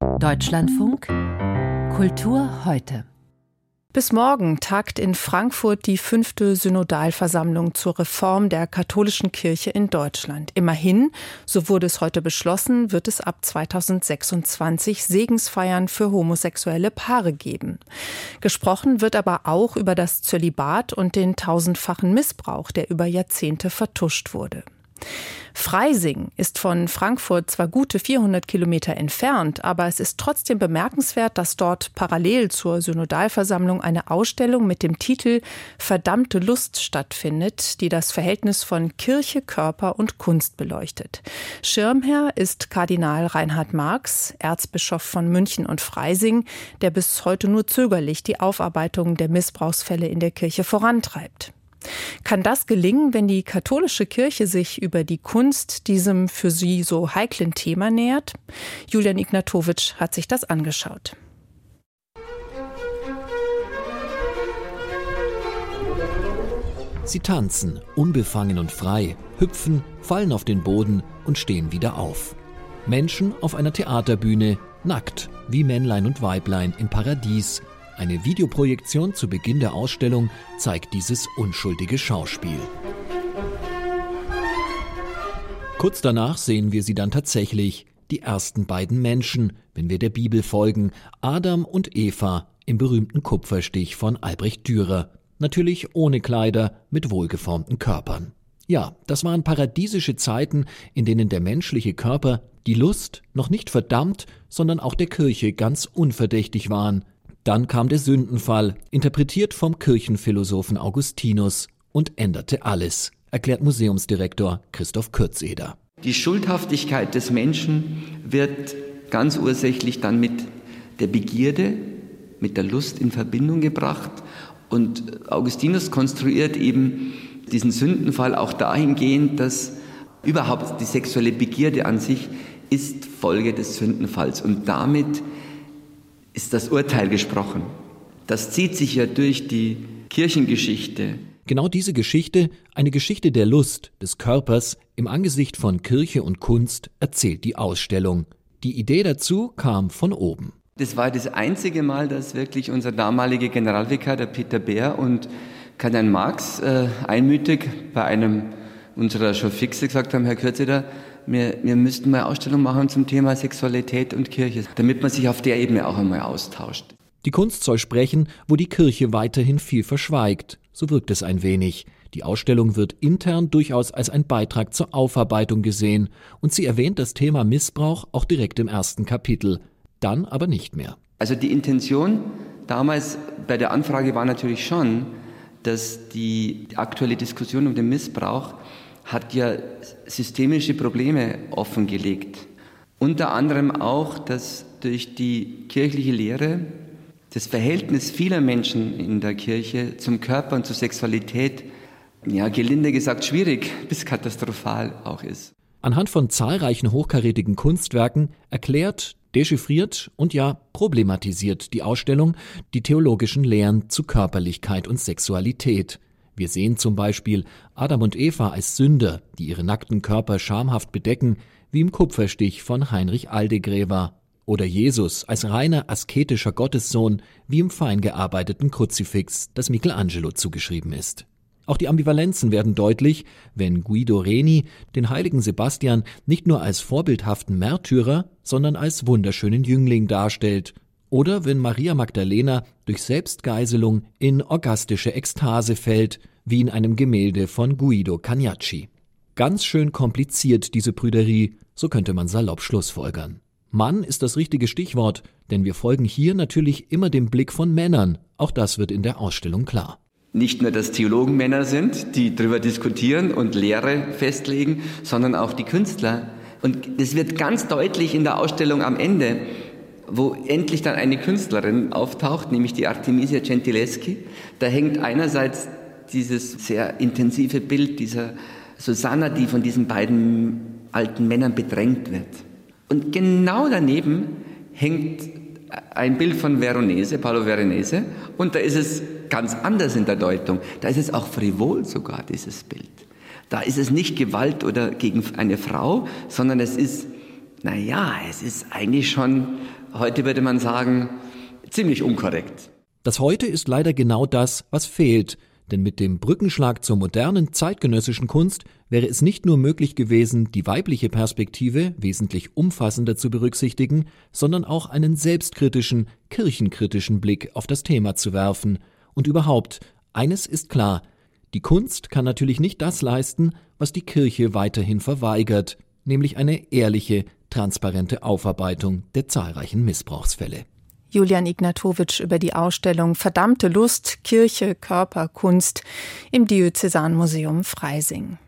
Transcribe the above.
Deutschlandfunk Kultur heute. Bis morgen tagt in Frankfurt die fünfte Synodalversammlung zur Reform der katholischen Kirche in Deutschland. Immerhin, so wurde es heute beschlossen, wird es ab 2026 Segensfeiern für homosexuelle Paare geben. Gesprochen wird aber auch über das Zölibat und den tausendfachen Missbrauch, der über Jahrzehnte vertuscht wurde. Freising ist von Frankfurt zwar gute 400 Kilometer entfernt, aber es ist trotzdem bemerkenswert, dass dort parallel zur Synodalversammlung eine Ausstellung mit dem Titel Verdammte Lust stattfindet, die das Verhältnis von Kirche, Körper und Kunst beleuchtet. Schirmherr ist Kardinal Reinhard Marx, Erzbischof von München und Freising, der bis heute nur zögerlich die Aufarbeitung der Missbrauchsfälle in der Kirche vorantreibt. Kann das gelingen, wenn die katholische Kirche sich über die Kunst diesem für sie so heiklen Thema nähert? Julian Ignatowitsch hat sich das angeschaut. Sie tanzen, unbefangen und frei, hüpfen, fallen auf den Boden und stehen wieder auf. Menschen auf einer Theaterbühne, nackt, wie Männlein und Weiblein im Paradies, eine Videoprojektion zu Beginn der Ausstellung zeigt dieses unschuldige Schauspiel. Kurz danach sehen wir sie dann tatsächlich, die ersten beiden Menschen, wenn wir der Bibel folgen, Adam und Eva im berühmten Kupferstich von Albrecht Dürer, natürlich ohne Kleider, mit wohlgeformten Körpern. Ja, das waren paradiesische Zeiten, in denen der menschliche Körper, die Lust noch nicht verdammt, sondern auch der Kirche ganz unverdächtig waren, dann kam der Sündenfall, interpretiert vom Kirchenphilosophen Augustinus, und änderte alles, erklärt Museumsdirektor Christoph Kürzeder. Die Schuldhaftigkeit des Menschen wird ganz ursächlich dann mit der Begierde, mit der Lust in Verbindung gebracht. Und Augustinus konstruiert eben diesen Sündenfall auch dahingehend, dass überhaupt die sexuelle Begierde an sich ist Folge des Sündenfalls und damit ist das Urteil gesprochen. Das zieht sich ja durch die Kirchengeschichte. Genau diese Geschichte, eine Geschichte der Lust, des Körpers, im Angesicht von Kirche und Kunst, erzählt die Ausstellung. Die Idee dazu kam von oben. Das war das einzige Mal, dass wirklich unser damaliger Generalvikar, der Peter Bär und Kardinal Marx äh, einmütig bei einem unserer schon fixe gesagt haben, Herr Kürzeder, wir, wir müssten mal Ausstellung machen zum Thema Sexualität und Kirche, damit man sich auf der Ebene auch einmal austauscht. Die Kunst soll sprechen, wo die Kirche weiterhin viel verschweigt. So wirkt es ein wenig. Die Ausstellung wird intern durchaus als ein Beitrag zur Aufarbeitung gesehen und sie erwähnt das Thema Missbrauch auch direkt im ersten Kapitel, dann aber nicht mehr. Also die Intention damals bei der Anfrage war natürlich schon, dass die aktuelle Diskussion um den Missbrauch hat ja systemische Probleme offengelegt. Unter anderem auch, dass durch die kirchliche Lehre das Verhältnis vieler Menschen in der Kirche zum Körper und zur Sexualität, ja, gelinde gesagt, schwierig bis katastrophal auch ist. Anhand von zahlreichen hochkarätigen Kunstwerken erklärt, dechiffriert und ja problematisiert die Ausstellung die theologischen Lehren zu Körperlichkeit und Sexualität. Wir sehen zum Beispiel Adam und Eva als Sünder, die ihre nackten Körper schamhaft bedecken, wie im Kupferstich von Heinrich Aldegräver. Oder Jesus als reiner asketischer Gottessohn, wie im fein gearbeiteten Kruzifix, das Michelangelo zugeschrieben ist. Auch die Ambivalenzen werden deutlich, wenn Guido Reni den heiligen Sebastian nicht nur als vorbildhaften Märtyrer, sondern als wunderschönen Jüngling darstellt oder wenn Maria Magdalena durch Selbstgeiselung in orgastische Ekstase fällt, wie in einem Gemälde von Guido Cagnacci. Ganz schön kompliziert diese Prüderie, so könnte man salopp schlussfolgern. Mann ist das richtige Stichwort, denn wir folgen hier natürlich immer dem Blick von Männern, auch das wird in der Ausstellung klar. Nicht nur, dass Theologen Männer sind, die darüber diskutieren und Lehre festlegen, sondern auch die Künstler. Und es wird ganz deutlich in der Ausstellung am Ende, wo endlich dann eine Künstlerin auftaucht, nämlich die Artemisia Gentileschi. Da hängt einerseits dieses sehr intensive Bild dieser Susanna, die von diesen beiden alten Männern bedrängt wird. Und genau daneben hängt ein Bild von Veronese, Paolo Veronese, und da ist es ganz anders in der Deutung. Da ist es auch frivol sogar, dieses Bild. Da ist es nicht Gewalt oder gegen eine Frau, sondern es ist, naja, es ist eigentlich schon Heute würde man sagen, ziemlich unkorrekt. Das heute ist leider genau das, was fehlt. Denn mit dem Brückenschlag zur modernen zeitgenössischen Kunst wäre es nicht nur möglich gewesen, die weibliche Perspektive wesentlich umfassender zu berücksichtigen, sondern auch einen selbstkritischen, kirchenkritischen Blick auf das Thema zu werfen. Und überhaupt, eines ist klar, die Kunst kann natürlich nicht das leisten, was die Kirche weiterhin verweigert, nämlich eine ehrliche, transparente Aufarbeitung der zahlreichen Missbrauchsfälle. Julian Ignatowitsch über die Ausstellung Verdammte Lust, Kirche, Körper, Kunst im Diözesanmuseum Freising.